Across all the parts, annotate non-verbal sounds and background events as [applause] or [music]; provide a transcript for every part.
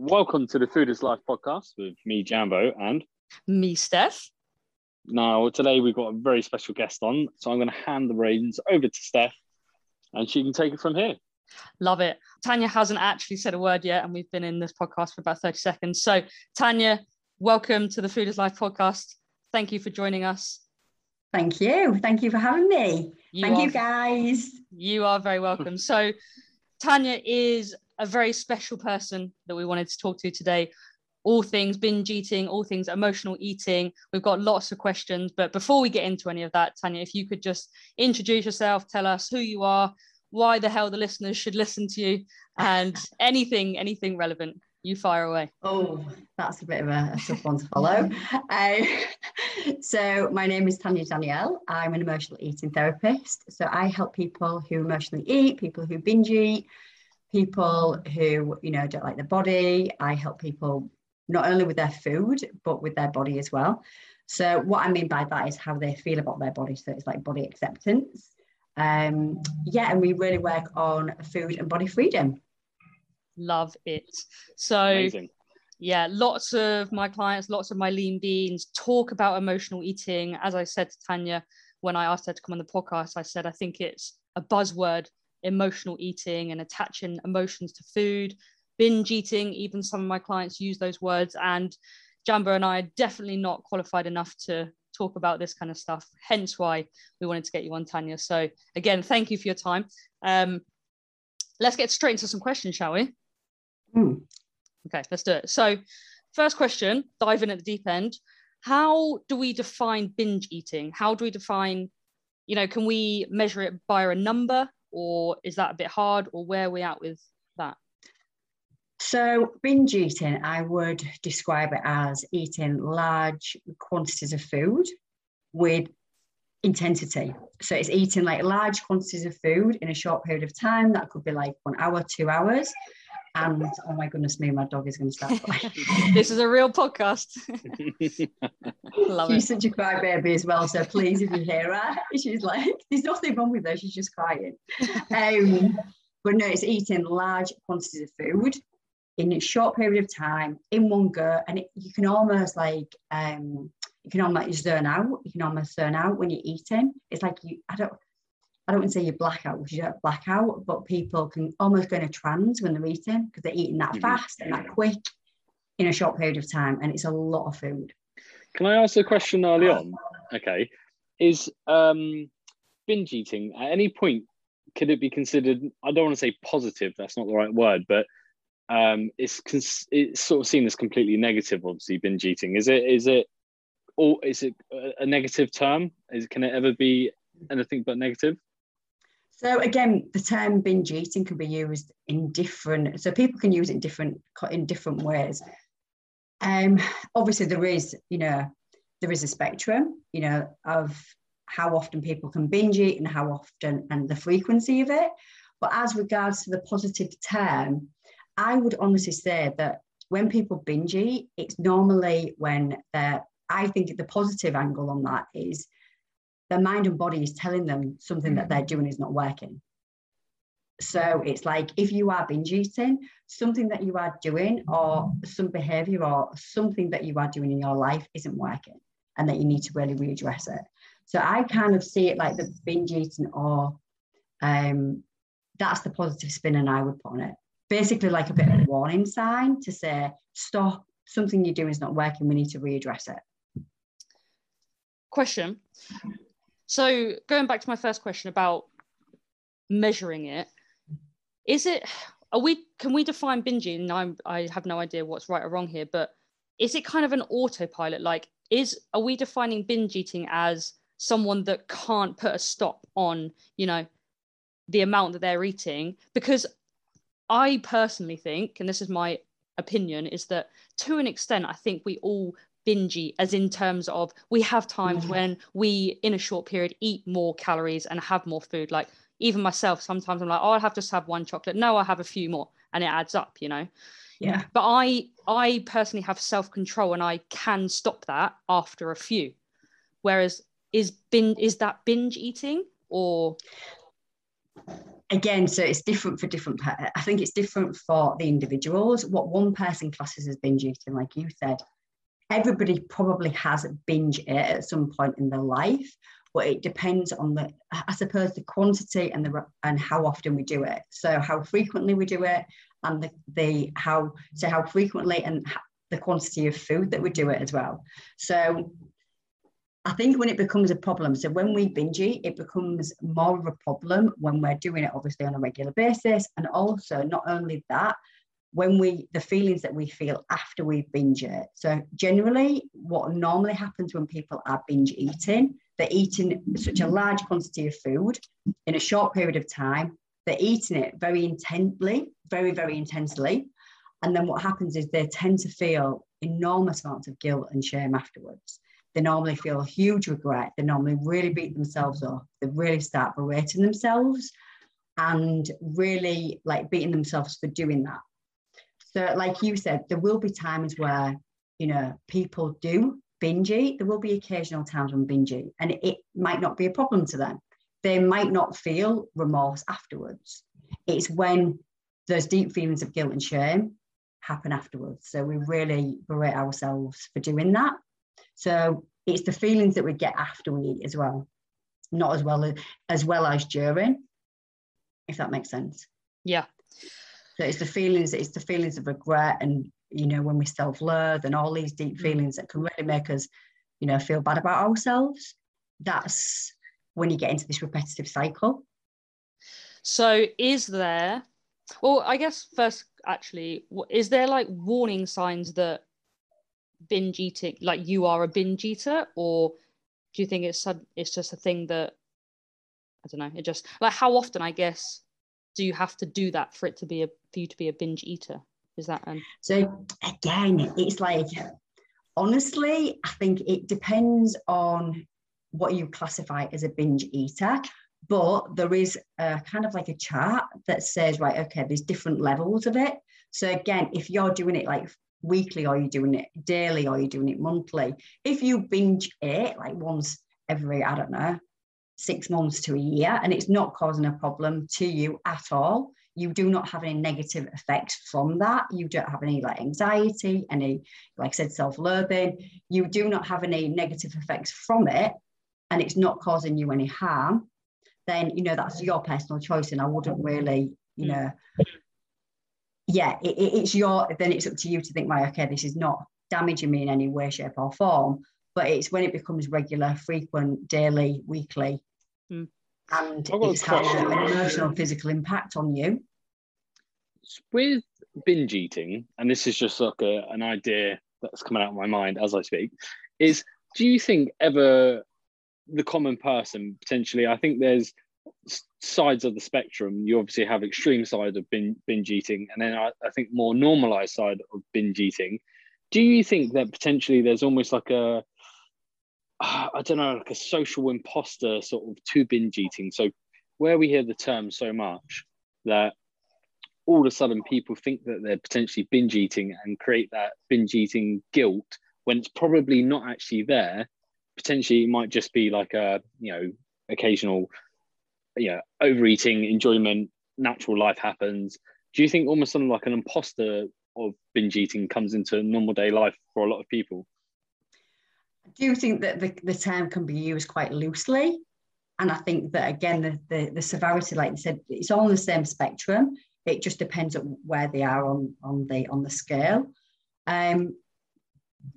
Welcome to the Food is Life podcast with me, Jambo, and me, Steph. Now, today we've got a very special guest on, so I'm going to hand the reins over to Steph and she can take it from here. Love it. Tanya hasn't actually said a word yet, and we've been in this podcast for about 30 seconds. So, Tanya, welcome to the Food is Life podcast. Thank you for joining us. Thank you. Thank you for having me. You Thank are, you, guys. You are very welcome. So, Tanya is a very special person that we wanted to talk to today. All things binge eating, all things emotional eating. We've got lots of questions, but before we get into any of that, Tanya, if you could just introduce yourself, tell us who you are, why the hell the listeners should listen to you, and [laughs] anything, anything relevant. You fire away. Oh, that's a bit of a, a tough one to follow. [laughs] uh, so, my name is Tanya Danielle. I'm an emotional eating therapist. So, I help people who emotionally eat, people who binge eat, people who you know don't like their body. I help people not only with their food but with their body as well. So what i mean by that is how they feel about their body. So it's like body acceptance. Um yeah and we really work on food and body freedom. Love it. So Amazing. yeah lots of my clients lots of my lean beans talk about emotional eating. As i said to tanya when i asked her to come on the podcast i said i think it's a buzzword emotional eating and attaching emotions to food, binge eating, even some of my clients use those words. And Jambo and I are definitely not qualified enough to talk about this kind of stuff, hence why we wanted to get you on, Tanya. So, again, thank you for your time. Um, let's get straight into some questions, shall we? Mm. Okay, let's do it. So, first question, dive in at the deep end. How do we define binge eating? How do we define, you know, can we measure it by a number? Or is that a bit hard or where are we at with that? So binge eating i would describe it as eating large quantities of food with intensity. So it's eating like large quantities of food in a short period of time. That could be like one hour two hours and oh my goodness me, my dog is going to start crying. [laughs] this is a real podcast. [laughs] Love she's it. such a crybaby as well. So please, if you hear her, [laughs] she's like, there's nothing wrong with her. She's just crying. Um, but no, it's eating large quantities of food in a short period of time in one go, and it, you can almost like um, you can almost zone out. You can almost zone out when you're eating. It's like you, I don't. I don't want to say you black out because you don't black out, but people can almost go in a trance when they're eating because they're eating that mm-hmm. fast and that quick in a short period of time, and it's a lot of food. Can I ask a question early on? Okay, is um, binge eating at any point could it be considered? I don't want to say positive. That's not the right word, but um, it's cons- it's sort of seen as completely negative. Obviously, binge eating is it is it or is it a negative term? Is can it ever be anything but negative? So again, the term binge eating can be used in different. So people can use it in different in different ways. Um, obviously, there is you know there is a spectrum you know of how often people can binge eat and how often and the frequency of it. But as regards to the positive term, I would honestly say that when people binge eat, it's normally when they're. I think the positive angle on that is their mind and body is telling them something that they're doing is not working. So it's like if you are binge eating, something that you are doing or some behavior or something that you are doing in your life isn't working and that you need to really readdress it. So I kind of see it like the binge eating or um, that's the positive spin and I would put on it. Basically like a bit of a warning sign to say, stop, something you're doing is not working, we need to readdress it. Question so going back to my first question about measuring it, is it are we can we define binging? I'm, I have no idea what's right or wrong here, but is it kind of an autopilot? Like, is are we defining binge eating as someone that can't put a stop on, you know, the amount that they're eating? Because I personally think, and this is my opinion, is that to an extent, I think we all bingy as in terms of we have times when we in a short period eat more calories and have more food. Like even myself sometimes i'm like oh i'll have to have one chocolate. No i have a few more. And it adds up you know? Yeah. But i i personally have self-control and i can stop that after a few. Whereas is bin is that binge eating or? Again, so it's different for different. I think it's different for the individuals. What one person classes as binge eating, like you said, everybody probably has binge it at some point in their life, but it depends on the, I suppose, the quantity and the and how often we do it. So how frequently we do it, and the, the how so how frequently and the quantity of food that we do it as well. So I think when it becomes a problem, so when we binge eat, it becomes more of a problem when we're doing it obviously on a regular basis. And also, not only that, when we the feelings that we feel after we binge it. So generally, what normally happens when people are binge eating, they're eating such a large quantity of food in a short period of time. They're eating it very intently, very, very intensely. And then what happens is they tend to feel enormous amounts of guilt and shame afterwards. They normally feel huge regret. They normally really beat themselves up. They really start berating themselves and really like beating themselves for doing that. So, like you said, there will be times where, you know, people do binge eat. There will be occasional times when binge eat, and it, might not be a problem to them. They might not feel remorse afterwards. It's when those deep feelings of guilt and shame happen afterwards. So we really berate ourselves for doing that. So it's the feelings that we get after we eat as well, not as well as, as well as during, if that makes sense. Yeah. So it's the feelings, it's the feelings of regret and you know, when we self-loathe and all these deep mm. feelings that can really make us, you know, feel bad about ourselves. That's when you get into this repetitive cycle. So is there well, I guess first, actually, is there like warning signs that binge eating, like you are a binge eater, or do you think it's it's just a thing that I don't know? It just like how often, I guess, do you have to do that for it to be a for you to be a binge eater? Is that um... so? Again, it's like honestly, I think it depends on what you classify as a binge eater but there is a kind of like a chart that says right okay there's different levels of it so again if you're doing it like weekly or you're doing it daily or you're doing it monthly if you binge it like once every i don't know six months to a year and it's not causing a problem to you at all. You do not have any negative effects from that. You don't have any like anxiety any like i said self-loathing. You do not have any negative effects from it and it's not causing you any harm then you know that's your personal choice and i wouldn't really you mm. know yeah it, it's your then it's up to you to think right okay this is not damaging me in any way shape or form. But it's when it becomes regular frequent daily weekly mm. and it's had an emotional physical impact on you. With binge eating and this is just like a, an idea that's coming out of my mind as i speak is do you think ever the common person potentially i think there's sides of the spectrum. You obviously have extreme side of binge, binge eating and then I, I, think more normalized side of binge eating. Do you think that potentially there's almost like a Ah, I don't know like a social imposter sort of to binge eating. So where we hear the term so much that all of a sudden people think that they're potentially binge eating and create that binge eating guilt when it's probably not actually there. Potentially it might just be like a you know occasional you know overeating enjoyment natural life happens. Do you think almost something like an imposter of binge eating comes into normal day life for a lot of people Do think that the, the term can be used quite loosely. And I think that again the, the, the severity like you said it's all on the same spectrum. It just depends on where they are on on the on the scale. Um,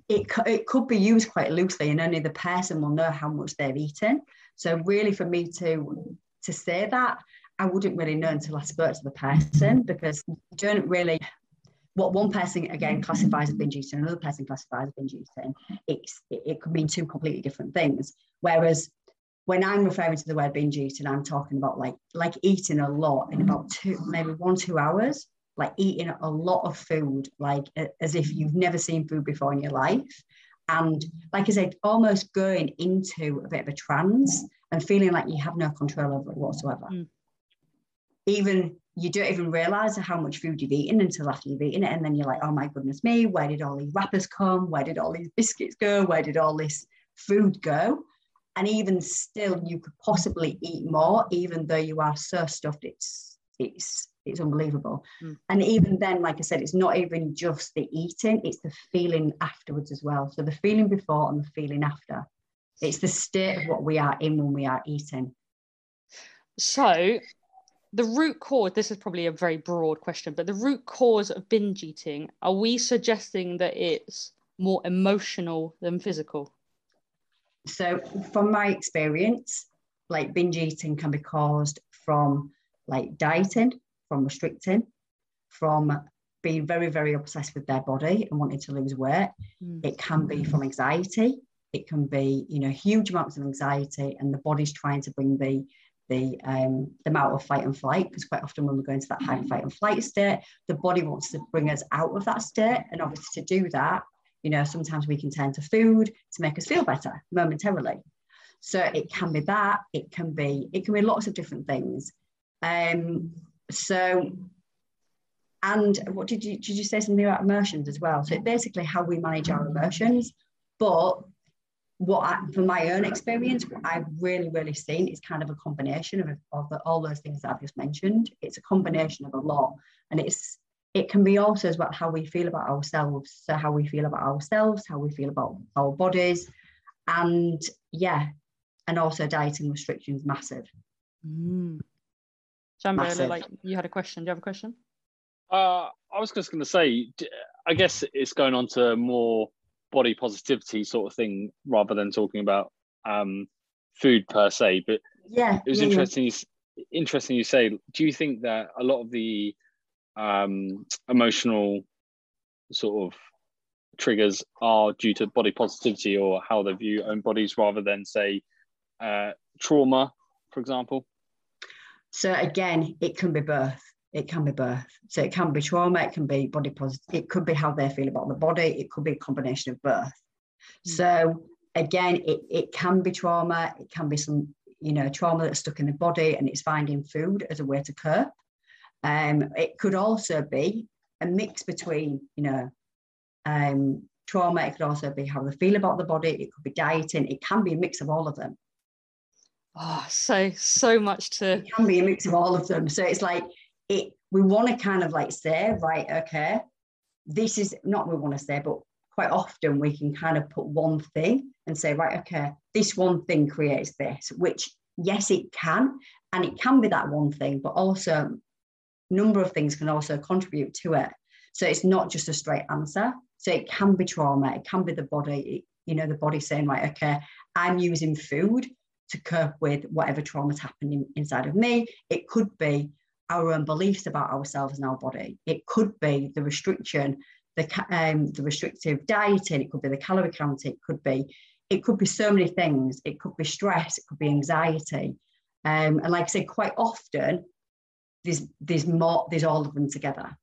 it, it could be used quite loosely and only the person will know how much they've eaten so really for me to to say that i wouldn't really know until i spoke to the person because you don't really what one person again classifies as binge eating another person classifies as binge eating it's it, it could mean two completely different things whereas when I'm referring to the word binge eating, I'm talking about like like eating a lot in about two, maybe one, two hours like eating a lot of food, like as if you've never seen food before in your life. And like I said, almost going into a bit of a trance and feeling like you have no control over it whatsoever. Mm. Even you don't even realize how much food you've eaten until after you've eaten it. And then you're like, oh my goodness me, where did all these wrappers come? Where did all these biscuits go? Where did all this food go? And even still, you could possibly eat more, even though you are so stuffed, it's it's it's unbelievable. Mm. And even then, like I said, it's not even just the eating, it's the feeling afterwards as well. So the feeling before and the feeling after. It's the state of what we are in when we are eating. So the root cause, this is probably a very broad question, but the root cause of binge eating, are we suggesting that it's more emotional than physical? So from my experience, like binge eating can be caused from like dieting, from restricting, from being very, very obsessed with their body and wanting to lose weight. Mm. It can be from anxiety. It can be, you know, huge amounts of anxiety, and the body's trying to bring the the um, the amount of fight and flight because quite often when we go into that high fight and flight state, the body wants to bring us out of that state, and obviously to do that, you know, sometimes we can turn to food to make us feel better momentarily. So it can be that, it can be, it can be lots of different things. Um, so, and what did you did you say something about emotions as well? So basically how we manage our emotions, but what I, from my own experience, what I've really, really seen is kind of a combination of, of the, all those things that I've just mentioned. It's a combination of a lot, and it's it can be also as well how we feel about ourselves. So how we feel about ourselves, how we feel about our bodies, and yeah, and also dieting restrictions massive. Mm. like you had a question. Do you have a question? Uh, I was just going to say, I guess it's going on to more body positivity sort of thing rather than talking about um, food per se. But yeah, it was yeah, interesting. Yeah. You, interesting you say. Do you think that a lot of the um, emotional sort of triggers are due to body positivity or how they view own bodies rather than say uh, trauma, for example? So again, it can be birth. It can be birth. So it can be trauma. It can be body positive. It could be how they feel about the body. It could be a combination of birth. Mm. So again, it, it can be trauma. It can be some, you know, trauma that's stuck in the body and it's finding food as a way to cope. Um, it could also be a mix between, you know, um, trauma. It could also be how they feel about the body. It could be dieting. It can be a mix of all of them. Oh, so so much to. It can be a mix of all of them. So it's like it. We want to kind of like say, right, okay, this is not we want to say, but quite often we can kind of put one thing and say, right, okay, this one thing creates this. Which yes, it can, and it can be that one thing, but also number of things can also contribute to it. So it's not just a straight answer. So it can be trauma, it can be the body, you know, the body saying, right, okay, I'm using food to cope with whatever trauma's happening inside of me. It could be our own beliefs about ourselves and our body. It could be the restriction, the um, the restrictive dieting. It could be the calorie counting. It could be it could be so many things. It could be stress. It could be anxiety. Um, and like I said, quite often there's there's more there's all of them together.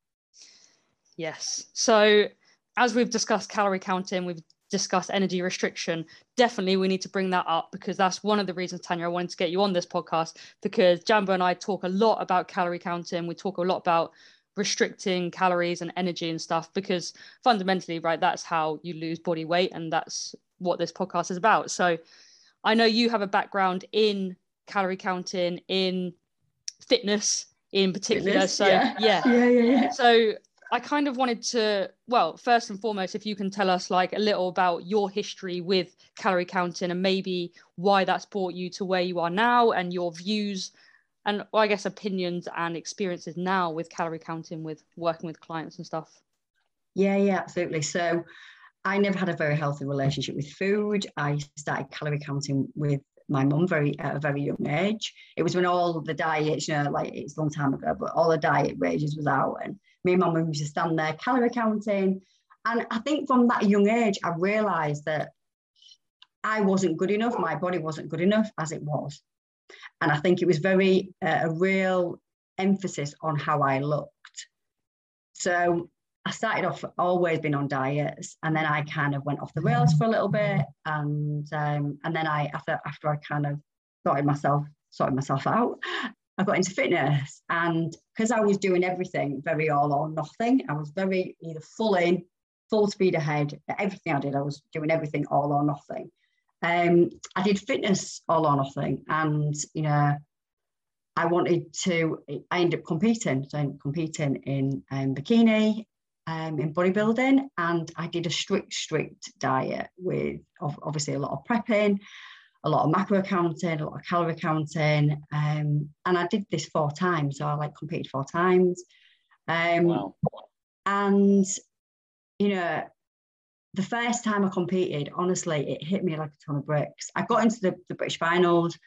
Yes. So as we've discussed calorie counting, we've discuss energy restriction, definitely we need to bring that up because that's one of the reasons, Tanya, I wanted to get you on this podcast because Jambo and I talk a lot about calorie counting. We talk a lot about restricting calories and energy and stuff because fundamentally, right, that's how you lose body weight and that's what this podcast is about. So I know you have a background in calorie counting, in fitness in particular. Fitness, so yeah. Yeah. [laughs] yeah. yeah, yeah. So I kind of wanted to, well, first and foremost, if you can tell us like a little about your history with calorie counting and maybe why that's brought you to where you are now and your views and well, I guess opinions and experiences now with calorie counting with working with clients and stuff. Yeah, yeah, absolutely. So I never had a very healthy relationship with food. I started calorie counting with my mum very at a very young age. It was when all the diets, you know, like it's a long time ago, but all the diet rages was out and me and my mum used to stand there calorie counting. And I think from that young age, I realized that I wasn't good enough. My body wasn't good enough as it was. And I think it was very uh, a real emphasis on how I looked. So I started off always been on diets, and then I kind of went off the rails for a little bit, and um, and then I after after I kind of sorted myself sorted myself out, I got into fitness and because I was doing everything very all or nothing, I was very either full in, full speed ahead. Everything I did, I was doing everything all or nothing. Um, I did fitness all or nothing, and you know, I wanted to, I ended up competing. So I ended up competing in um, bikini, um, in bodybuilding, and I did a strict, strict diet with obviously a lot of prepping, a lot of macro counting, a lot of calorie counting. Um, and I did this four times. So I like competed four times. Um, wow. And, you know, the first time I competed, honestly, it hit me like a ton of bricks. I got into the, the British finals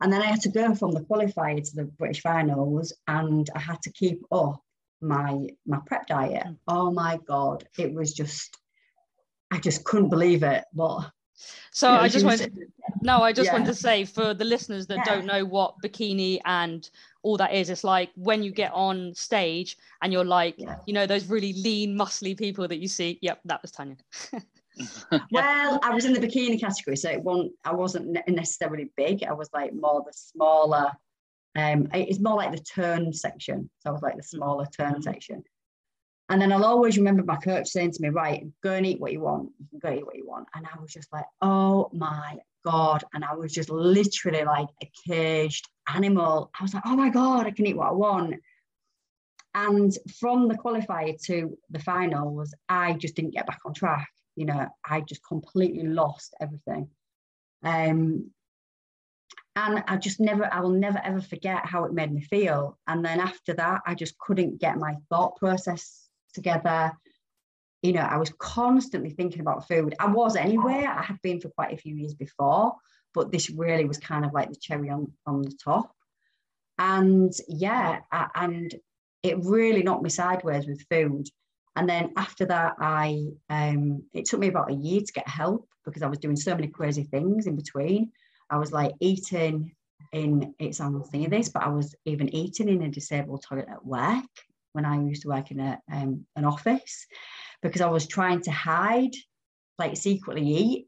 and then I had to go from the qualifier to the British finals and I had to keep up my my prep diet. Mm. Oh my God. It was just I just couldn't believe it. But so I just wanted to, no, I just yeah. wanted to say for the listeners that yeah. don't know what bikini and all that is, it's like when you get on stage and you're like, yeah. you know, those really lean, muscly people that you see. Yep, that was Tanya. [laughs] [laughs] well, I was in the bikini category, so it wasn't, I wasn't necessarily big. I was like more the smaller. Um, it's more like the turn section. So I was like the smaller turn mm-hmm. section. And then I'll always remember my coach saying to me, right, go and eat what you want. You can go eat what you want. And I was just like, oh my God. And I was just literally like a caged animal. I was like, oh my God, I can eat what I want. And from the qualifier to the finals, I just didn't get back on track. You know, I just completely lost everything. Um, and I just never, I will never ever forget how it made me feel. And then after that, I just couldn't get my thought process together. You know, I was constantly thinking about food. I was anyway. I had been for quite a few years before, but this really was kind of like the cherry on, on the top. And yeah, I, and it really knocked me sideways with food. And then after that, I um, it took me about a year to get help because I was doing so many crazy things in between. I was like eating in it's I'm not saying this, but I was even eating in a disabled toilet at work when I used to work in a, um, an office because I was trying to hide, like secretly eat.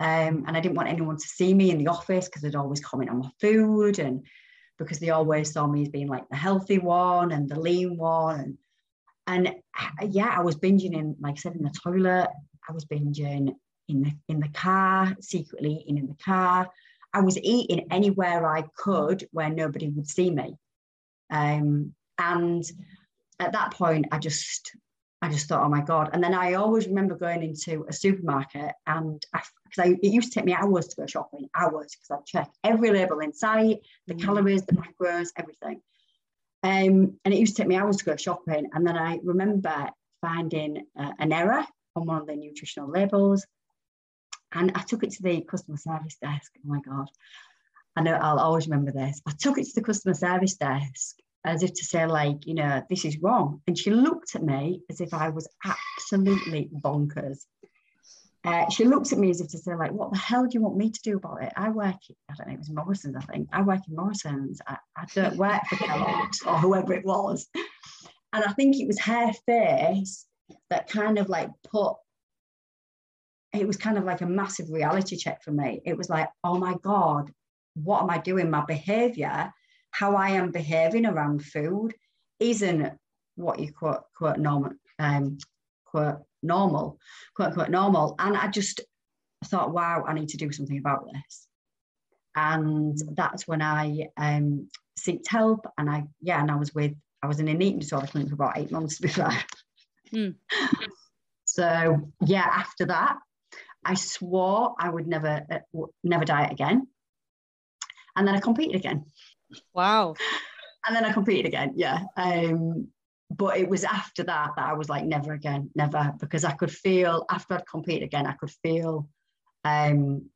Um, and I didn't want anyone to see me in the office because they'd always comment on my food and because they always saw me as being like the healthy one and the lean one. And, and uh, yeah, I was binging in, like I said, in the toilet. I was binging in the in the car, secretly eating in the car. I was eating anywhere I could where nobody would see me. Um, and at that point, I just I just thought, oh my god! And then I always remember going into a supermarket, and because it used to take me hours to go shopping, hours because I'd check every label in sight, the mm. calories, the macros, everything. Um, and it used to take me hours to go shopping, and then I remember finding uh, an error on one of the nutritional labels, and I took it to the customer service desk. Oh my god! I know I'll always remember this. I took it to the customer service desk as if to say, like, you know, this is wrong. And she looked at me as if I was absolutely bonkers. Uh, she looked at me as if to say, like, what the hell do you want me to do about it? I work, I don't know, it was Morrisons, I think. I work in Morrisons. I, I don't work for Kellogg's [laughs] or whoever it was. And I think it was her face that kind of like put, it was kind of like a massive reality check for me. It was like, oh my God, what am I doing? My behavior how I am behaving around food isn't what you quote quote normal um quote normal quote quote normal. And I just thought wow I need to do something about this. And that's when I um seeked help. And I yeah and I was with I was in an eating disorder clinic for about eight months to be fair. Mm. [laughs] so yeah after that I swore I would never uh, never diet again. And then I competed again Wow. And then I competed again. Yeah. Um, but it was after that that I was like, never again, never, because I could feel after I'd competed again, I could feel um,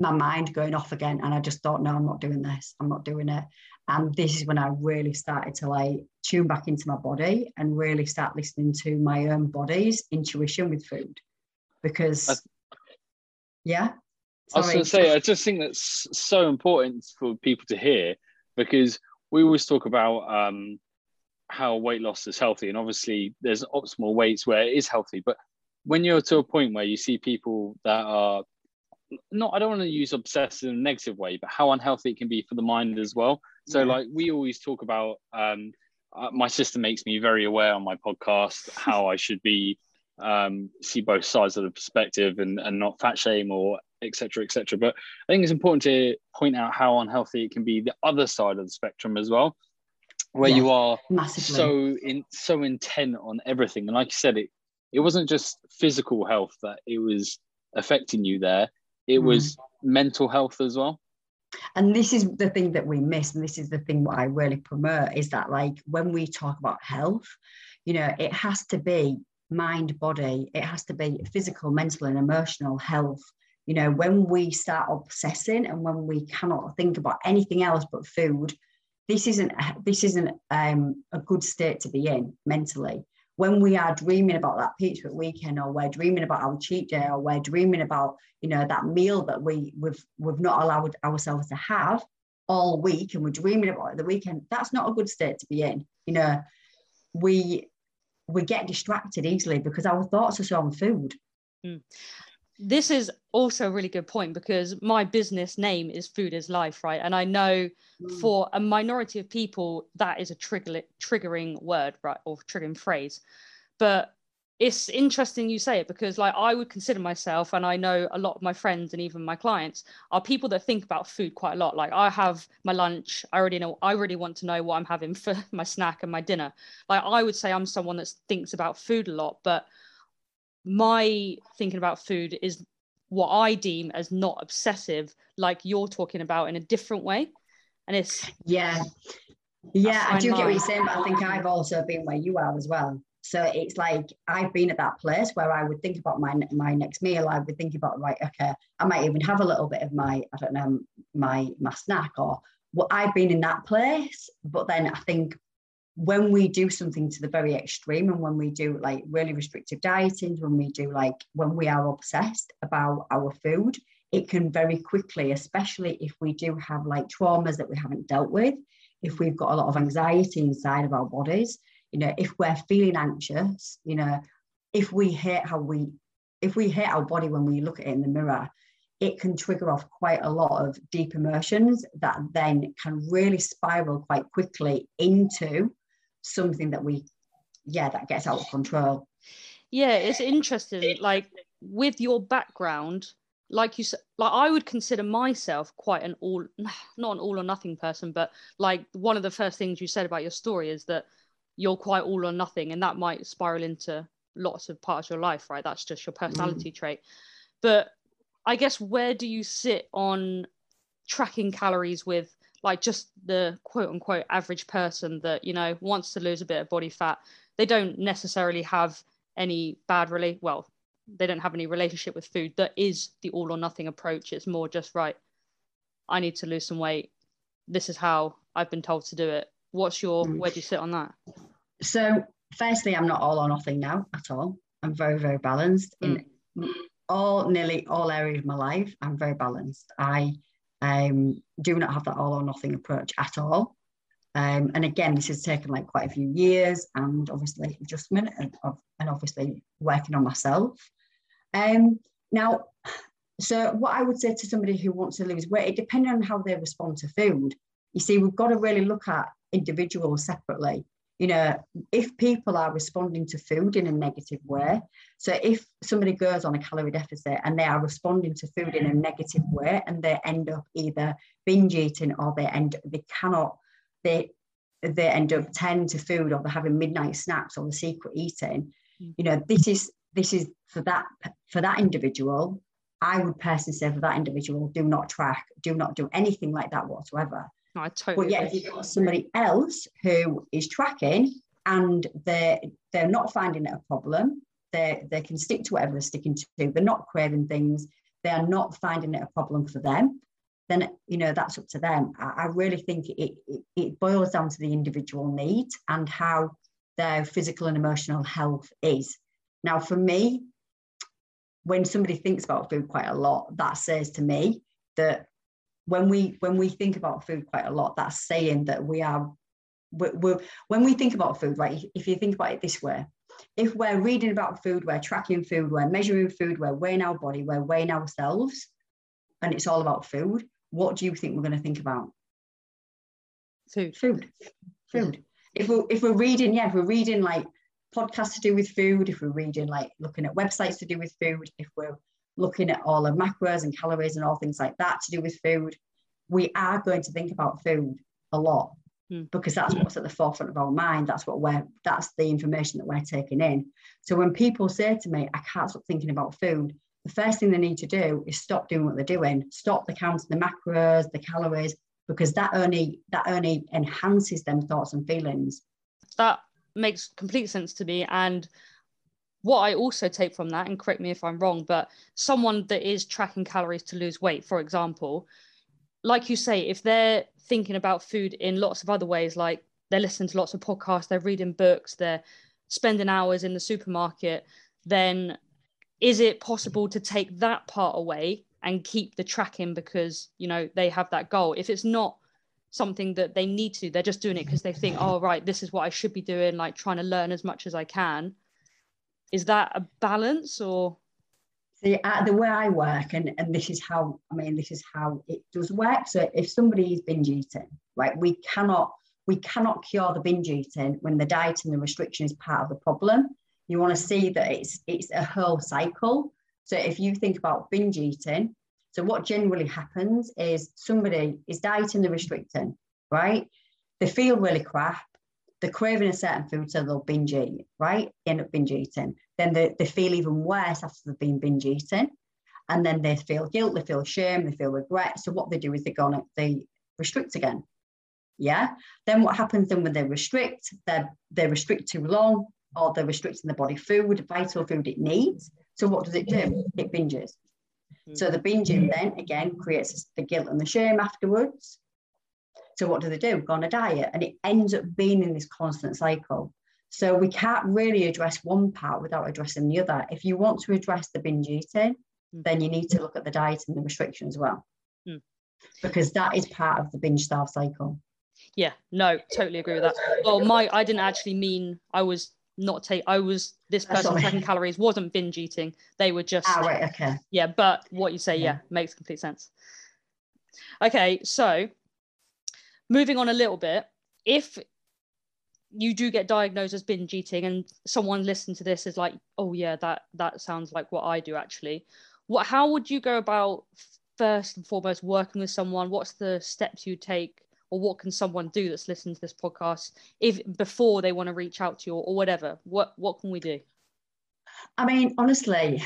my mind going off again. And I just thought, no, I'm not doing this. I'm not doing it. And this is when I really started to like tune back into my body and really start listening to my own body's intuition with food. Because, yeah. Sorry. I was going to say, I just think that's so important for people to hear because we always talk about um, how weight loss is healthy, and obviously there's optimal weights where it is healthy. But when you're to a point where you see people that are not, I don't want to use obsessed in a negative way, but how unhealthy it can be for the mind as well. So, yeah. like we always talk about, um, uh, my sister makes me very aware on my podcast how I should be um, see both sides of the perspective and, and not fat shame or etc etc but i think it's important to point out how unhealthy it can be the other side of the spectrum as well where yeah, you are massively. so in so intent on everything. And like you said it it wasn't just physical health that it was affecting you there. It mm. was mental health as well. And this is the thing that we miss and this is the thing what i really promote is that like when we talk about health you know it has to be mind body it has to be physical mental and emotional health you know when we start obsessing and when we cannot think about anything else but food this isn't this isn't um, a good state to be in mentally. When we are dreaming about that pizza weekend or we're dreaming about our cheat day or we're dreaming about you know that meal that we we've we've not allowed ourselves to have all week and we're dreaming about the weekend that's not a good state to be in. You know we we get distracted easily because our thoughts are so on food. Mm this is also a really good point because my business name is food is life right? And i know mm. for a minority of people that is a trigger, triggering word right or triggering phrase. But it's interesting you say it because like i would consider myself and i know a lot of my friends and even my clients are people that think about food quite a lot. Like i have my lunch i already know i already want to know what i'm having [laughs] for my snack and my dinner. Like i would say i'm someone that thinks about food a lot but my thinking about food is what I deem as not obsessive, like you're talking about in a different way. And it's yeah, yeah, I, do get what you're saying, but I think I've also been where you are as well. So it's like I've been at that place where I would think about my my next meal. I would think about right, okay, I might even have a little bit of my I don't know my my snack or what I've been in that place. But then I think when we do something to the very extreme and when we do like really restrictive dieting when we do like when we are obsessed about our food it can very quickly especially if we do have like traumas that we haven't dealt with if we've got a lot of anxiety inside of our bodies you know if we're feeling anxious you know if we hate how we if we hate our body when we look at it in the mirror it can trigger off quite a lot of deep emotions that then can really spiral quite quickly into something that we yeah that gets out of control. Yeah it's interesting like with your background like you said like i would consider myself quite an all [sighs] not an all or nothing person but like one of the first things you said about your story is that you're quite all or nothing and that might spiral into lots of parts of your life right? That's just your personality mm. trait. But i guess where do you sit on tracking calories with like just the quote unquote average person that you know wants to lose a bit of body fat they don't necessarily have any bad really well they don't have any relationship with food that is the all or nothing approach. It's more just right i need to lose some weight. This is how i've been told to do it. What's your mm. where do you sit on that? So firstly i'm not all or nothing now at all. I'm very very balanced mm. in all nearly all areas of my life. I'm very balanced. I um, do not have that all or nothing approach at all. Um, and again, this has taken like quite a few years and obviously adjustment and, and obviously working on myself. Um, now, so what I would say to somebody who wants to lose weight, it depends on how they respond to food. You see, we've got to really look at individuals separately you know, if people are responding to food in a negative way, so if somebody goes on a calorie deficit and they are responding to food in a negative way and they end up either binge eating or they end they cannot they they end up tend to food or they're having midnight snacks or the secret eating, mm. you know, this is this is for that for that individual. I would personally say for that individual, do not track, do not do anything like that whatsoever I totally. But yeah, if you've got somebody else who is tracking and they're they're not finding it a problem, they they can stick to whatever they're sticking to. They're not craving things. They are not finding it a problem for them. Then you know that's up to them. I, I really think it, it it boils down to the individual needs and how their physical and emotional health is. Now, for me, when somebody thinks about food quite a lot, that says to me that when we when we think about food quite a lot, that's saying that we are we're, we're, when we think about food, right? If you think about it this way, if we're reading about food, we're tracking food, we're measuring food, we're weighing our body, we're weighing ourselves, and it's all about food, what do you think we're going to think about? Food. Food. Food. If we're, if we're reading, yeah, if we're reading like podcasts to do with food, if we're reading like looking at websites to do with food, if we're looking at all the macros and calories and all things like that to do with food, we are going to think about food a lot mm. because that's what's at the forefront of our mind. That's what we're, that's the information that we're taking in. So when people say to me, I can't stop thinking about food, the first thing they need to do is stop doing what they're doing, stop the counting the macros, the calories, because that only that only enhances them thoughts and feelings. That makes complete sense to me. And what I also take from that, and correct me if I'm wrong, but someone that is tracking calories to lose weight, for example, like you say, if they're thinking about food in lots of other ways, like they're listening to lots of podcasts, they're reading books, they're spending hours in the supermarket, then is it possible to take that part away and keep the tracking because you know they have that goal? If it's not something that they need to, they're just doing it because they think, oh right, this is what I should be doing, like trying to learn as much as I can. Is that a balance or? See, uh, the way I work, and, and this is how, I mean, this is how it does work. So if somebody is binge eating, right, we cannot, we cannot cure the binge eating when the diet and the restriction is part of the problem. You want to see that it's, it's a whole cycle. So if you think about binge eating, so what generally happens is somebody is dieting the restricting, right? They feel really crap they're craving a certain food, so they'll binge eat, right? End up binge eating. Then they, they feel even worse after they've been binge eating. And then they feel guilt, they feel shame, they feel regret. So what they do is they go on, they restrict again. Yeah. Then what happens then when they restrict, they they restrict too long, or they're restricting the body food, vital food it needs. So what does it do? It binges. Hmm. So the binging then again creates the guilt and the shame afterwards. So what do they do? Go on a diet. And it ends up being in this constant cycle. So we can't really address one part without addressing the other. If you want to address the binge eating, mm. then you need to look at the diet and the restriction as well. Mm. Because that is part of the binge starve cycle. Yeah, no, totally agree with that. Well, my I didn't actually mean I was not take I was this person tracking calories wasn't binge eating. They were just Ah right, okay. Yeah, but what you say, yeah, yeah makes complete sense. Okay, so moving on a little bit, if you do get diagnosed as binge eating and someone listening to this is like, oh yeah, that that sounds like what I do actually. What how would you go about first and foremost working with someone? What's the steps you take? Or what can someone do that's listening to this podcast if before they want to reach out to you or, or whatever? What what can we do? I mean, honestly,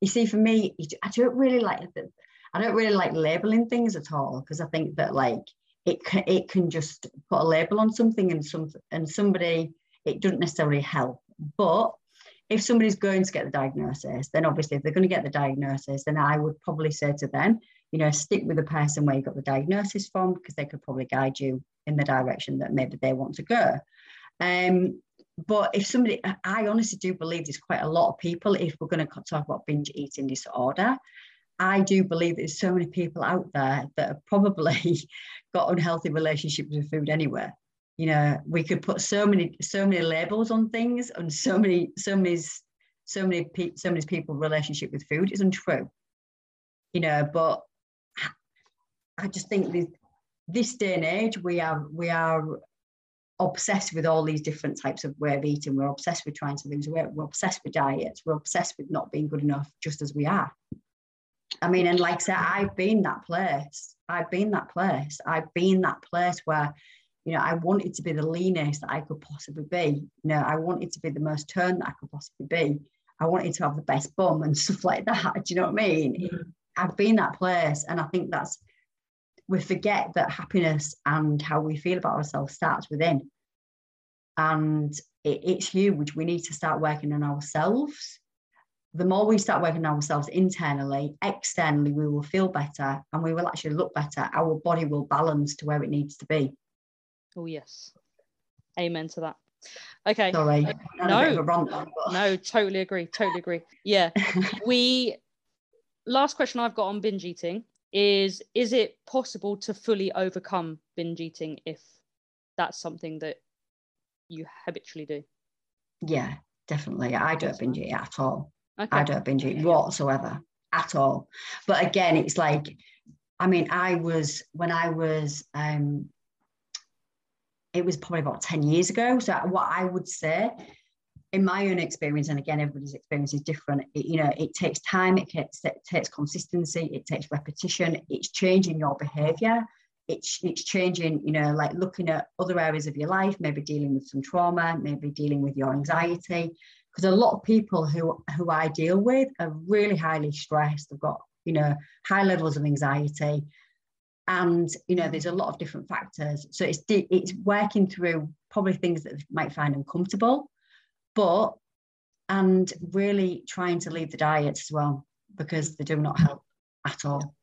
you see, for me, I don't really like I don't really like labeling things at all because I think that like it can, it can just put a label on something and some and somebody it doesn't necessarily help. But if somebody's going to get the diagnosis then obviously if they're going to get the diagnosis then i would probably say to them you know stick with the person where you got the diagnosis from because they could probably guide you in the direction that maybe they want to go. Um, but if somebody i honestly do believe there's quite a lot of people if we're going to talk about binge eating disorder I do believe there's so many people out there that have probably [laughs] got unhealthy relationships with food anyway. You know, we could put so many so many labels on things, and so many so many so many pe- so many people relationship with food is untrue. You know, but I just think this this day and age we are we are obsessed with all these different types of way of eating. We're obsessed with trying to lose weight. We're obsessed with diets. We're obsessed with not being good enough, just as we are. I mean, and like I said, I've been that place. I've been that place. I've been that place where, you know, I wanted to be the leanest that I could possibly be. You know, I wanted to be the most turned that I could possibly be. I wanted to have the best bum and [laughs] stuff like that. Do you know what I mean? Mm-hmm. I've been that place. And I think that's, we forget that happiness and how we feel about ourselves starts within. And it, it's huge. We need to start working on ourselves the more we start working on ourselves internally, externally, we will feel better and we will actually look better. Our body will balance to where it needs to be. Oh, yes. Amen to that. Okay. Sorry. Uh, no, rant, no, totally agree. Totally agree. Yeah. [laughs] we, last question I've got on binge eating is Is it possible to fully overcome binge eating if that's something that you habitually do? Yeah, definitely. I don't binge eat at all. Okay. I don't binge eat whatsoever at all. But again, it's like, I mean, I was when I was um it was probably about 10 years ago. So what I would say in my own experience, and again, everybody's experience is different. It, you know, it takes time, it takes, it takes consistency, it takes repetition. It's changing your behaviour. It's it's changing. You know, like looking at other areas of your life, maybe dealing with some trauma, maybe dealing with your anxiety. Because a lot of people who who I deal with are really highly stressed. They've got you know high levels of anxiety, and you know there's a lot of different factors. So it's it's working through probably things that might find uncomfortable but and really trying to leave the diets as well because they do not help at all.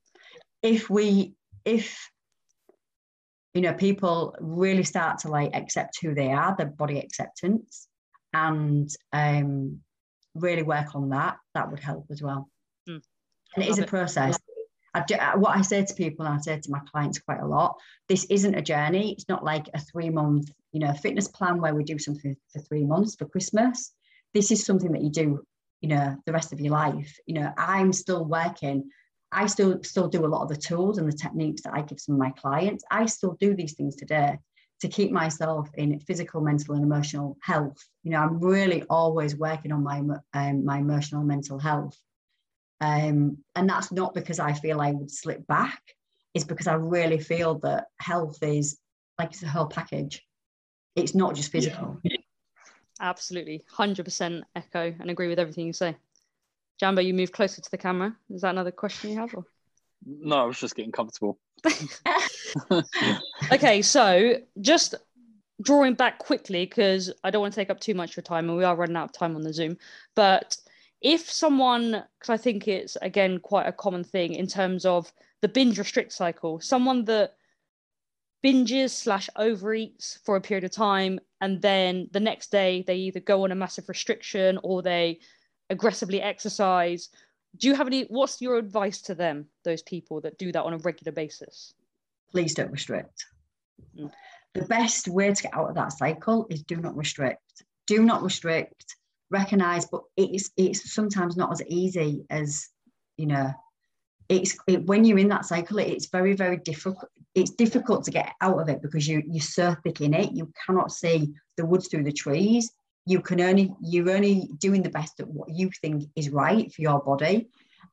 If we, if you know, people really start to like accept who they are, their body acceptance, and um, really work on that, that would help as well. Mm. And it is a it. process. I do, what I say to people, and I say to my clients quite a lot, this isn't a journey. It's not like a three month, you know, fitness plan where we do something for three months for Christmas. This is something that you do, you know, the rest of your life. You know, I'm still working. I still still do a lot of the tools and the techniques that I give some of my clients. I still do these things today to keep myself in physical, mental, and emotional health. You know, I'm really always working on my um, my emotional and mental health um, and that's not because I feel I would slip back, it's because I really feel that health is like it's a whole package. It's not just physical. Yeah. Absolutely. 100% echo and agree with everything you say. Jambo, you move closer to the camera. Is that another question you have? Or? No, I was just getting comfortable. [laughs] okay, so just drawing back quickly because I don't want to take up too much of your time and we are running out of time on the Zoom. But if someone, because I think it's again quite a common thing in terms of the binge restrict cycle, someone that binges slash overeats for a period of time and then the next day they either go on a massive restriction or they aggressively exercise do you have any what's your advice to them those people that do that on a regular basis? Please don't restrict. Mm. the best way to get out of that cycle is do not restrict. Do not restrict. Recognize but it's it's sometimes not as easy as you know it's it, when you're in that cycle it's very very difficult it's difficult to get out of it because you you're so thick in it. You cannot see the woods through the trees you can only you're only doing the best at what you think is right for your body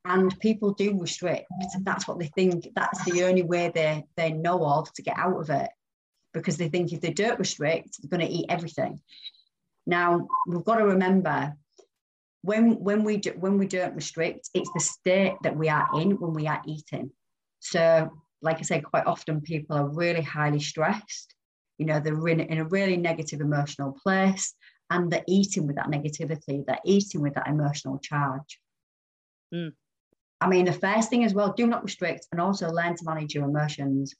and people do restrict that's what they think that's the only way they they know of to get out of it because they think if they don't restrict they're going to eat everything now we've got to remember when when we do, when we don't restrict, it's the state that we are in when we are eating. So, like I said, quite often people are really highly stressed. You know, they're in, in a really negative emotional place, and they're eating with that negativity. They're eating with that emotional charge. Mm. I mean, the first thing as well, do not restrict, and also learn to manage your emotions.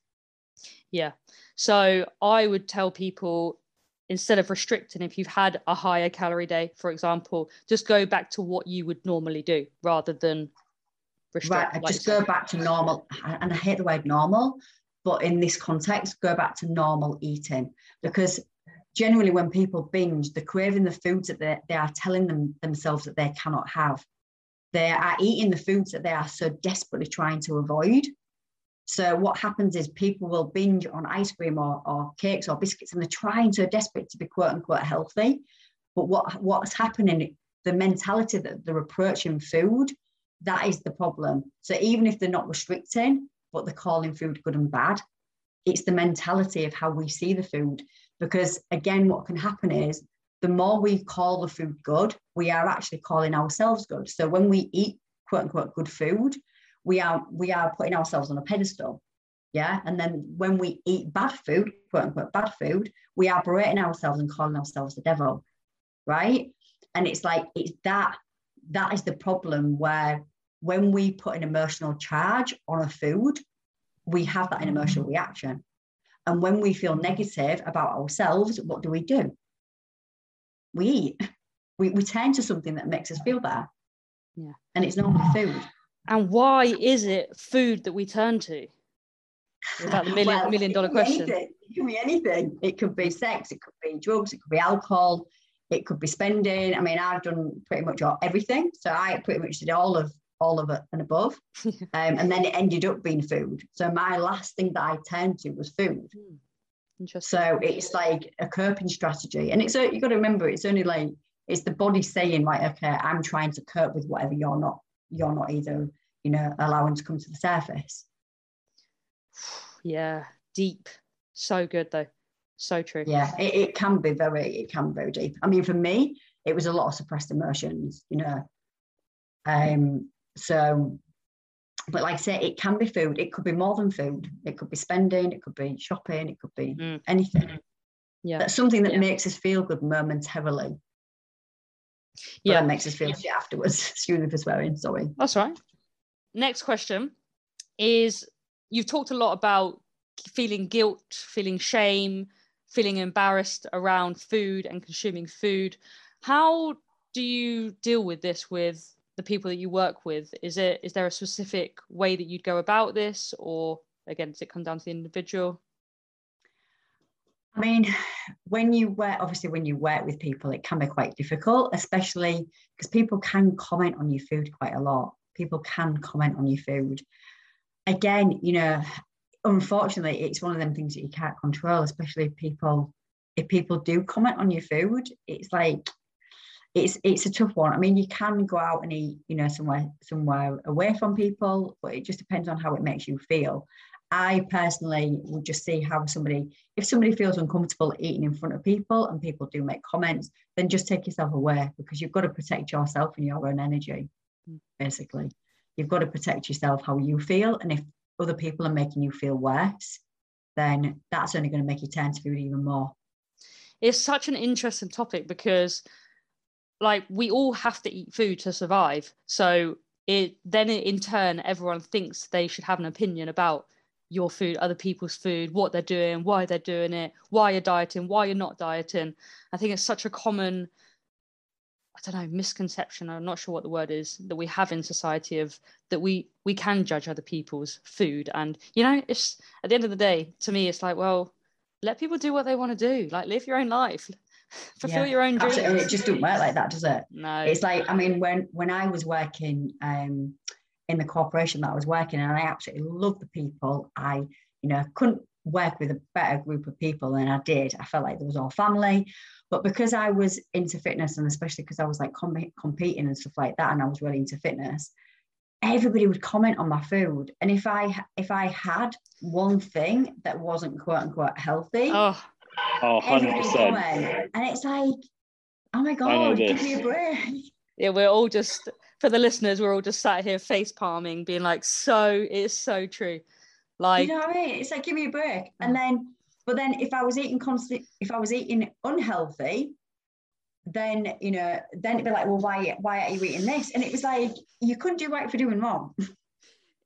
Yeah. So I would tell people instead of restricting if you've had a higher calorie day for example just go back to what you would normally do rather than restrict right just go back to normal and i hate the word normal but in this context go back to normal eating because generally when people binge they're craving the foods that they, are telling them themselves that they cannot have they are eating the foods that they are so desperately trying to avoid so what happens is people will binge on ice cream or, or cakes or biscuits, and they're trying so desperate to be quote unquote healthy. But what what's happening, the mentality that they're approaching food, that is the problem. So even if they're not restricting, but they're calling food good and bad, it's the mentality of how we see the food. Because again, what can happen is the more we call the food good, we are actually calling ourselves good. So when we eat quote unquote good food, we are we are putting ourselves on a pedestal. Yeah? And then when we eat bad food quote unquote bad food we are berating ourselves and calling ourselves the devil. Right? And it's like it's that that is the problem where when we put an emotional charge on a food we have that an emotional reaction and when we feel negative about ourselves what do we do we eat we, we turn to something that makes us feel better yeah and it's normally food and why is it food that we turn to? About the [laughs] million well, million dollar question. Anything. It could be anything. It could be sex. It could be drugs. It could be alcohol. It could be spending. I mean, I've done pretty much all, everything. So I pretty much did all of all of it and above. [laughs] um, and then it ended up being food. So my last thing that I turned to was food. Hmm. Interesting. So it's like a coping strategy, and it's you've got to remember it's only like it's the body saying like okay i'm trying to cope with whatever you're not you're not either you know allowing to come to the surface [sighs] yeah deep so good though so true yeah it, it can be very it can be very deep i mean for me it was a lot of suppressed emotions you know um so but like I say, it can be food. It could be more than food. It could be spending. It could be shopping. It could be mm. anything. Yeah, that's something that yeah. makes us feel good momentarily. Yeah, that makes us feel shit afterwards. Excuse me for swearing. Sorry. That's right. Next question is: You've talked a lot about feeling guilt, feeling shame, feeling embarrassed around food and consuming food. How do you deal with this with the people that you work with is it is there a specific way that you'd go about this? Or again does it come down to the individual? I mean when you work obviously when you work with people it can be quite difficult especially because people can comment on your food quite a lot. People can comment on your food. Again you know unfortunately it's one of them things that you can't control especially if people if people do comment on your food it's like it's it's a tough one. I mean, you can go out and eat, you know, somewhere somewhere away from people, but it just depends on how it makes you feel. I personally would just see how somebody, if somebody feels uncomfortable eating in front of people and people do make comments, then just take yourself away because you've got to protect yourself and your own energy, hmm. basically. You've got to protect yourself how you feel. And if other people are making you feel worse, then that's only going to make you turn to food even more. It's such an interesting topic because like we all have to eat food to survive. So it then in turn everyone thinks they should have an opinion about your food other people's food what they're doing why they're doing it why you're dieting why you're not dieting. I think it's such a common i don't know misconception i'm not sure what the word is that we have in society of that we we can judge other people's food. And you know it's at the end of the day to me it's like well let people do what they want to do. Like live your own life fulfill yeah, your own dreams. Absolutely. It just doesn't work like that, does it? No. It's like, I mean, when when I was working um, in the corporation that I was working in, and I absolutely loved the people, I, you know, couldn't work with a better group of people than I did. I felt like there was all family. But because I was into fitness, and especially because I was like com- competing and stuff like that, and I was really into fitness, everybody would comment on my food. And if I if I had one thing that wasn't quote unquote healthy, oh Oh, 100%. And it's like, oh my God, give me a break. Yeah, we're all just, for the listeners, we're all just sat here face palming, being like, so, it's so true. Like, you know what I mean? It's like, give me a break. And then, but then if I was eating constant, if I was eating unhealthy, then you know, then it'd be like, well, why, why are you eating this? And it was like, you couldn't do right for doing wrong. [laughs]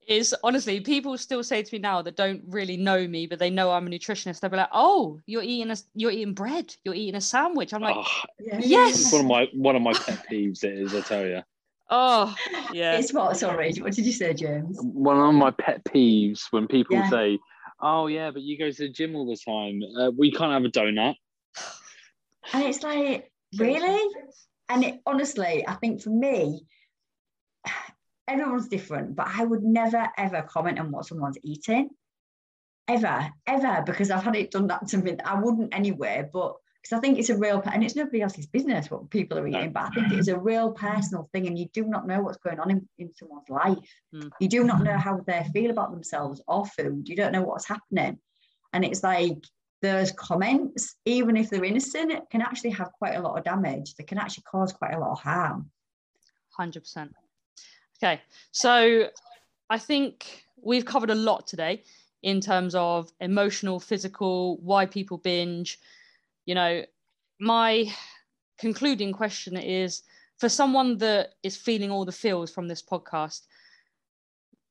is honestly people still say to me now that don't really know me but they know i'm a nutritionist they'll be like oh you're eating a you're eating bread you're eating a sandwich. I'm like oh, yes. one of my one of my pet peeves it is i tell you oh. Yeah. It's what sorry what did you say james? One of my pet peeves when people yeah. say oh yeah but you go to the gym all the time uh, we can't have a donut. And it's like really? And it, honestly i think for me everyone's different, but I would never ever comment on what someone's eating. Ever, ever, because I've had it done that to me. I wouldn't anyway, but because I think it's a real and it's nobody else's business what people are eating, but I think it's a real personal thing, and you do not know what's going on in, in someone's life. Mm. You do not know how they feel about themselves or food. You don't know what's happening. And it's like those comments, even if they're innocent, can actually have quite a lot of damage. They can actually cause quite a lot of harm. 100%. Okay, so I think we've covered a lot today in terms of emotional, physical, why people binge. You know, my concluding question is for someone that is feeling all the feels from this podcast,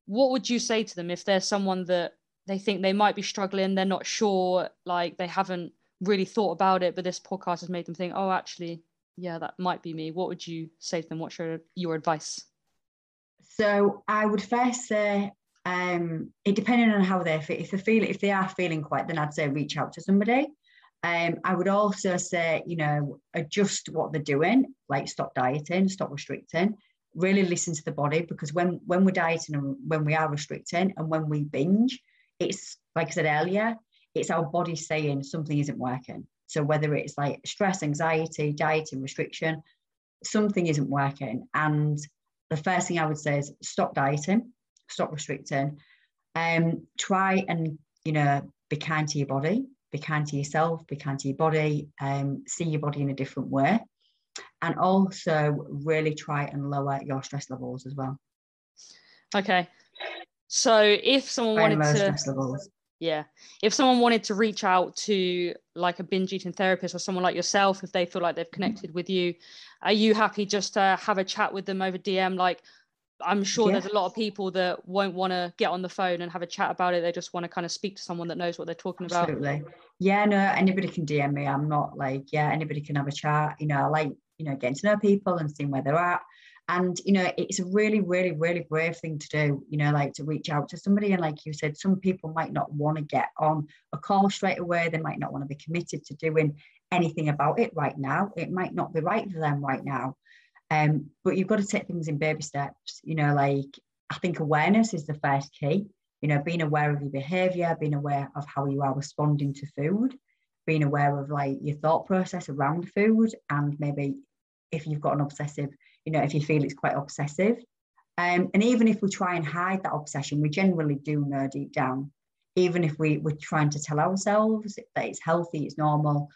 what would you say to them if there's someone that they think they might be struggling, they're not sure, like they haven't really thought about it, but this podcast has made them think, oh, actually, yeah, that might be me. What would you say to them? What's your, your advice? So I would first say, um, it depending on how they feel. If they feel if they are feeling quite, then I'd say reach out to somebody. Um, I would also say, you know, adjust what they're doing, like stop dieting, stop restricting, really listen to the body because when when we're dieting and when we are restricting and when we binge, it's like I said earlier, it's our body saying something isn't working. So whether it's like stress, anxiety, dieting, restriction, something isn't working. And the first thing I would say is stop dieting, stop restricting, um, try and you know be kind to your body, be kind to yourself, be kind to your body, um, see your body in a different way, and also really try and lower your stress levels as well. Okay, so if someone wanted to, yeah, if someone wanted to reach out to like a binge eating therapist or someone like yourself, if they feel like they've connected with you, are you happy just to have a chat with them over DM? Like, I'm sure yeah. there's a lot of people that won't want to get on the phone and have a chat about it. They just want to kind of speak to someone that knows what they're talking about. Absolutely. Yeah, no, anybody can DM me. I'm not like, yeah, anybody can have a chat. You know, I like, you know, getting to know people and seeing where they're at. And, you know, it's a really, really, really brave thing to do, you know, like to reach out to somebody. And like you said, some people might not want to get on a call straight away. They might not want to be committed to doing anything about it right now. It might not be right for them right now. Um, but you've got to take things in baby steps, you know, like I think awareness is the first key, you know, being aware of your behavior, being aware of how you are responding to food, being aware of like your thought process around food, and maybe if you've got an obsessive you know, if you feel it's quite obsessive. Um, and even if we try and hide that obsession, we generally do know deep down, even if we, we're trying to tell ourselves that it's healthy, it's normal,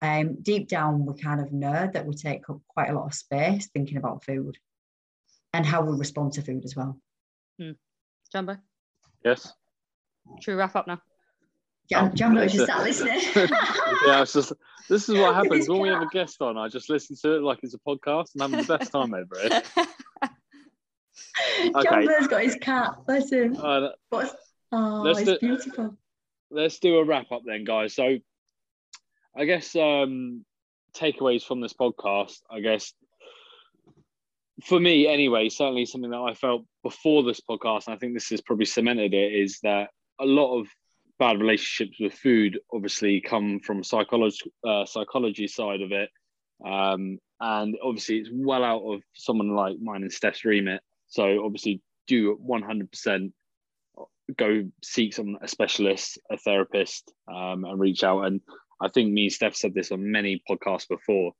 um, deep down we kind of know that we take up quite a lot of space thinking about food and how we respond to food as well. Hmm. Jumbo? Yes. Should we wrap up now? Jam- Jumbo just sat listening. [laughs] yeah, it's just this is what happens when we have a [laughs] guest on. I just listen to it like it's a podcast and I'm having the best time over it. [laughs] okay. Jumbo's got his cat. Bless him. Uh, oh, it's do, beautiful. Let's do a wrap up then, guys. So, I guess um, takeaways from this podcast. I guess for me, anyway, certainly something that I felt before this podcast, and I think this has probably cemented it, is that a lot of bad relationships with food obviously come from psychology uh, psychology side of it. Um, and obviously it's well out of someone like mine and Steph's remit. So obviously do 100% go seek some a specialist a therapist um, and reach out. And I think me and Steph said this on many podcasts before.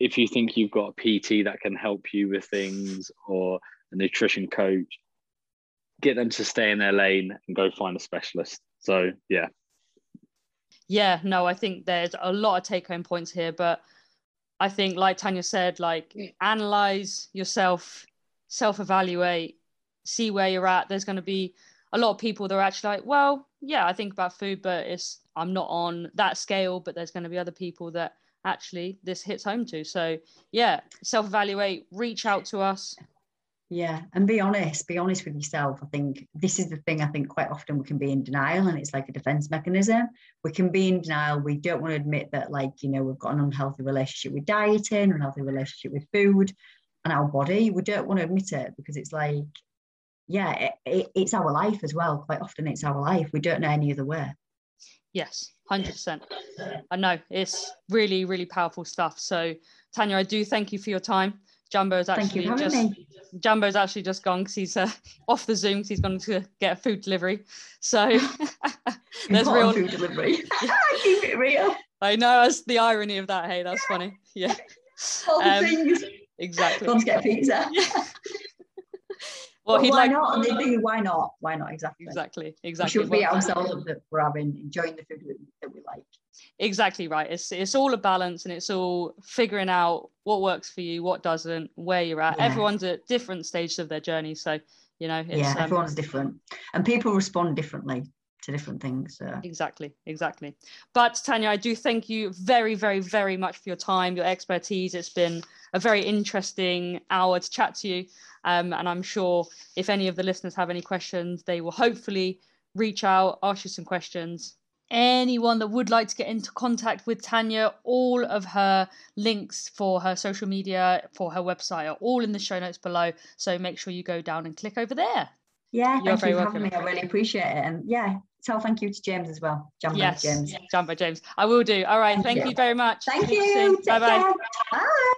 If you think you've got a PT that can help you with things or a nutrition coach get them to stay in their lane and go find a specialist so yeah. Yeah, no, I think there's a lot of take home points here, but I think, like Tanya said, like analyze yourself, self evaluate, see where you're at. There's going to be a lot of people that are actually like, well, yeah, I think about food, but it's I'm not on that scale. But there's going to be other people that actually this hits home to. So yeah, self evaluate, reach out to us, yeah, and be honest, be honest with yourself. I think this is the thing I think quite often we can be in denial and it's like a defense mechanism. We can be in denial. We don't want to admit that, like, you know, we've got an unhealthy relationship with dieting, unhealthy relationship with food and our body. We don't want to admit it because it's like, yeah, it, it, it's our life as well. Quite often it's our life. We don't know any other way. Yes, 100%. I know it's really, really powerful stuff. So, Tanya, I do thank you for your time. Jumbo's actually just me. Jumbo's actually just gone because he's uh, [laughs] off the Zoom because he's gone to get a food delivery. So [laughs] [laughs] there's real food delivery. Keep it real. I know that's the irony of that. Hey, that's funny. Yeah. All um, things. Exactly. Let's get pizza. Yeah. well, well why like, not? And they think, why not? Why not? Exactly. Exactly. Exactly. We should be ourselves that we're having, enjoying the food that we like exactly right. It's it's all a balance and it's all figuring out what works for you what doesn't where you're at. Yeah. everyone's at different stages of their journey so you know yeah um, everyone's different and people respond differently to different things so. exactly exactly. But tanya i do thank you very very very much for your time your expertise. It's been a very interesting hour to chat to you um, and i'm sure if any of the listeners have any questions they will hopefully reach out ask you some questions anyone that would like to get into contact with Tanya, all of her links for her social media, for her website are all in the show notes below. So make sure you go down and click over there. Yeah, You're thank you for having me. I really appreciate it. And yeah, tell thank you to James as well. Jumbo yes, James. Jumbo James. I will do. All right. Thank, thank you. you. very much. Thank you. Bye-bye. Bye.